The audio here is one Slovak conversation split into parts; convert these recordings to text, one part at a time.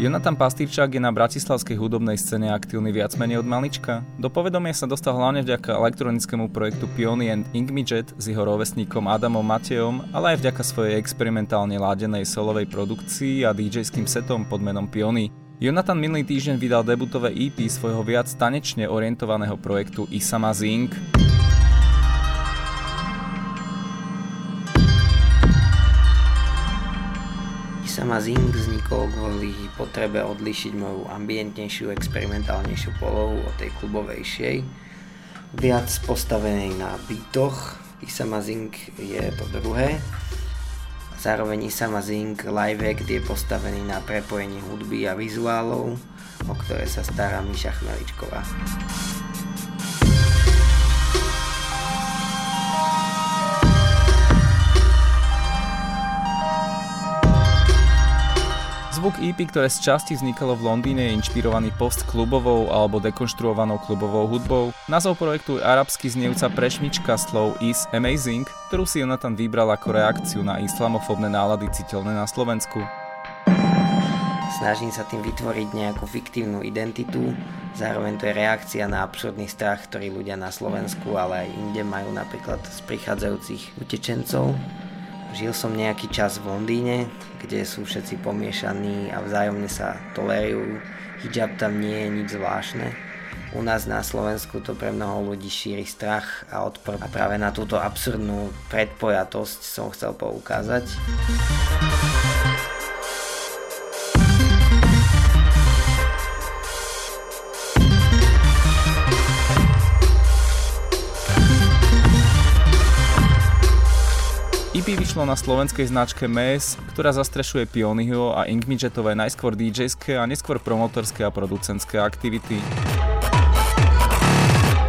Jonathan Pastýrčák je na bratislavskej hudobnej scéne aktívny viac menej od malička. Do povedomia sa dostal hlavne vďaka elektronickému projektu Piony and Inkmijet s jeho rovesníkom Adamom Matejom, ale aj vďaka svojej experimentálne ládenej solovej produkcii a DJským setom pod menom Piony. Jonathan minulý týždeň vydal debutové EP svojho viac tanečne orientovaného projektu Isama Zing. Sama Zing vznikol kvôli potrebe odlišiť moju ambientnejšiu, experimentálnejšiu polohu od tej klubovejšej, viac postavenej na bytoch. Isama Zing je to druhé. Zároveň Isama Zing Live Act je postavený na prepojení hudby a vizuálov, o ktoré sa stará Miša Chmeličková. Zvuk EP, ktoré z časti vznikalo v Londýne, je inšpirovaný post-klubovou alebo dekonštruovanou klubovou hudbou. Názov projektu je arabský znevca prešmička slov Is Amazing, ktorú si Jonathan vybral ako reakciu na islamofóbne nálady citeľné na Slovensku. Snažím sa tým vytvoriť nejakú fiktívnu identitu, zároveň to je reakcia na absurdný strach, ktorý ľudia na Slovensku, ale aj inde majú napríklad z prichádzajúcich utečencov. Žil som nejaký čas v Londýne, kde sú všetci pomiešaní a vzájomne sa tolerujú. Hijab tam nie je nič zvláštne. U nás na Slovensku to pre mnoho ľudí šíri strach a odpor. A práve na túto absurdnú predpojatosť som chcel poukázať. EP vyšlo na slovenskej značke MES, ktorá zastrešuje Pionyho a Inkmidgetové najskôr DJské a neskôr promotorské a producentské aktivity.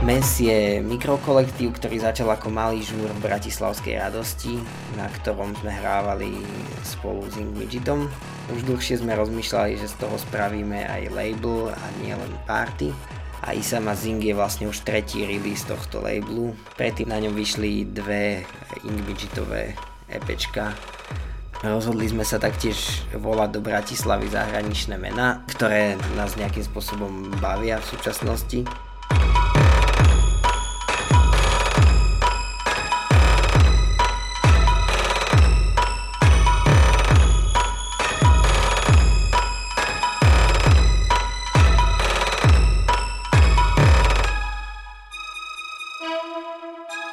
MES je mikrokolektív, ktorý začal ako malý žúr Bratislavskej radosti, na ktorom sme hrávali spolu s Inkmidgetom. Už dlhšie sme rozmýšľali, že z toho spravíme aj label a nie len party a Isama Zing je vlastne už tretí release tohto labelu. Predtým na ňom vyšli dve Inkmidgetové EPčka. Rozhodli sme sa taktiež volať do Bratislavy zahraničné mená, ktoré nás nejakým spôsobom bavia v súčasnosti.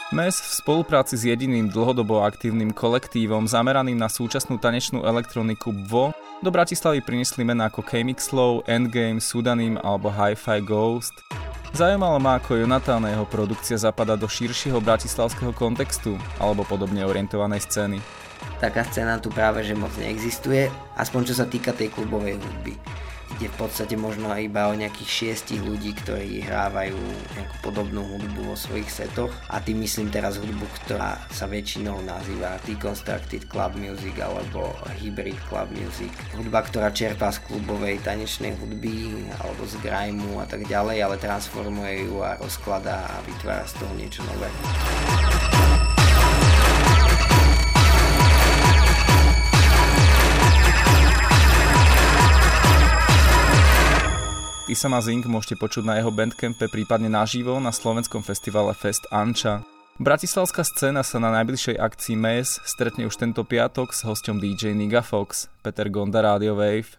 Mes v spolupráci s jediným dlhodobo aktívnym kolektívom zameraným na súčasnú tanečnú elektroniku BVO do Bratislavy priniesli mená ako K-Mixlow, Endgame, Sudanim alebo Hi-Fi Ghost. Zajímalo ma, ako Jonathan a jeho produkcia zapadá do širšieho bratislavského kontextu alebo podobne orientovanej scény. Taká scéna tu práve že moc neexistuje, aspoň čo sa týka tej klubovej hudby ide v podstate možno iba o nejakých šiestich ľudí, ktorí hrávajú nejakú podobnú hudbu vo svojich setoch a tým myslím teraz hudbu, ktorá sa väčšinou nazýva Deconstructed Club Music alebo Hybrid Club Music. Hudba, ktorá čerpá z klubovej tanečnej hudby alebo z grimeu a tak ďalej, ale transformuje ju a rozkladá a vytvára z toho niečo nové. Isama Zing môžete počuť na jeho bandcampe, prípadne naživo na slovenskom festivale Fest Anča. Bratislavská scéna sa na najbližšej akcii MES stretne už tento piatok s hostom DJ Niga Fox, Peter Gonda Radio Wave.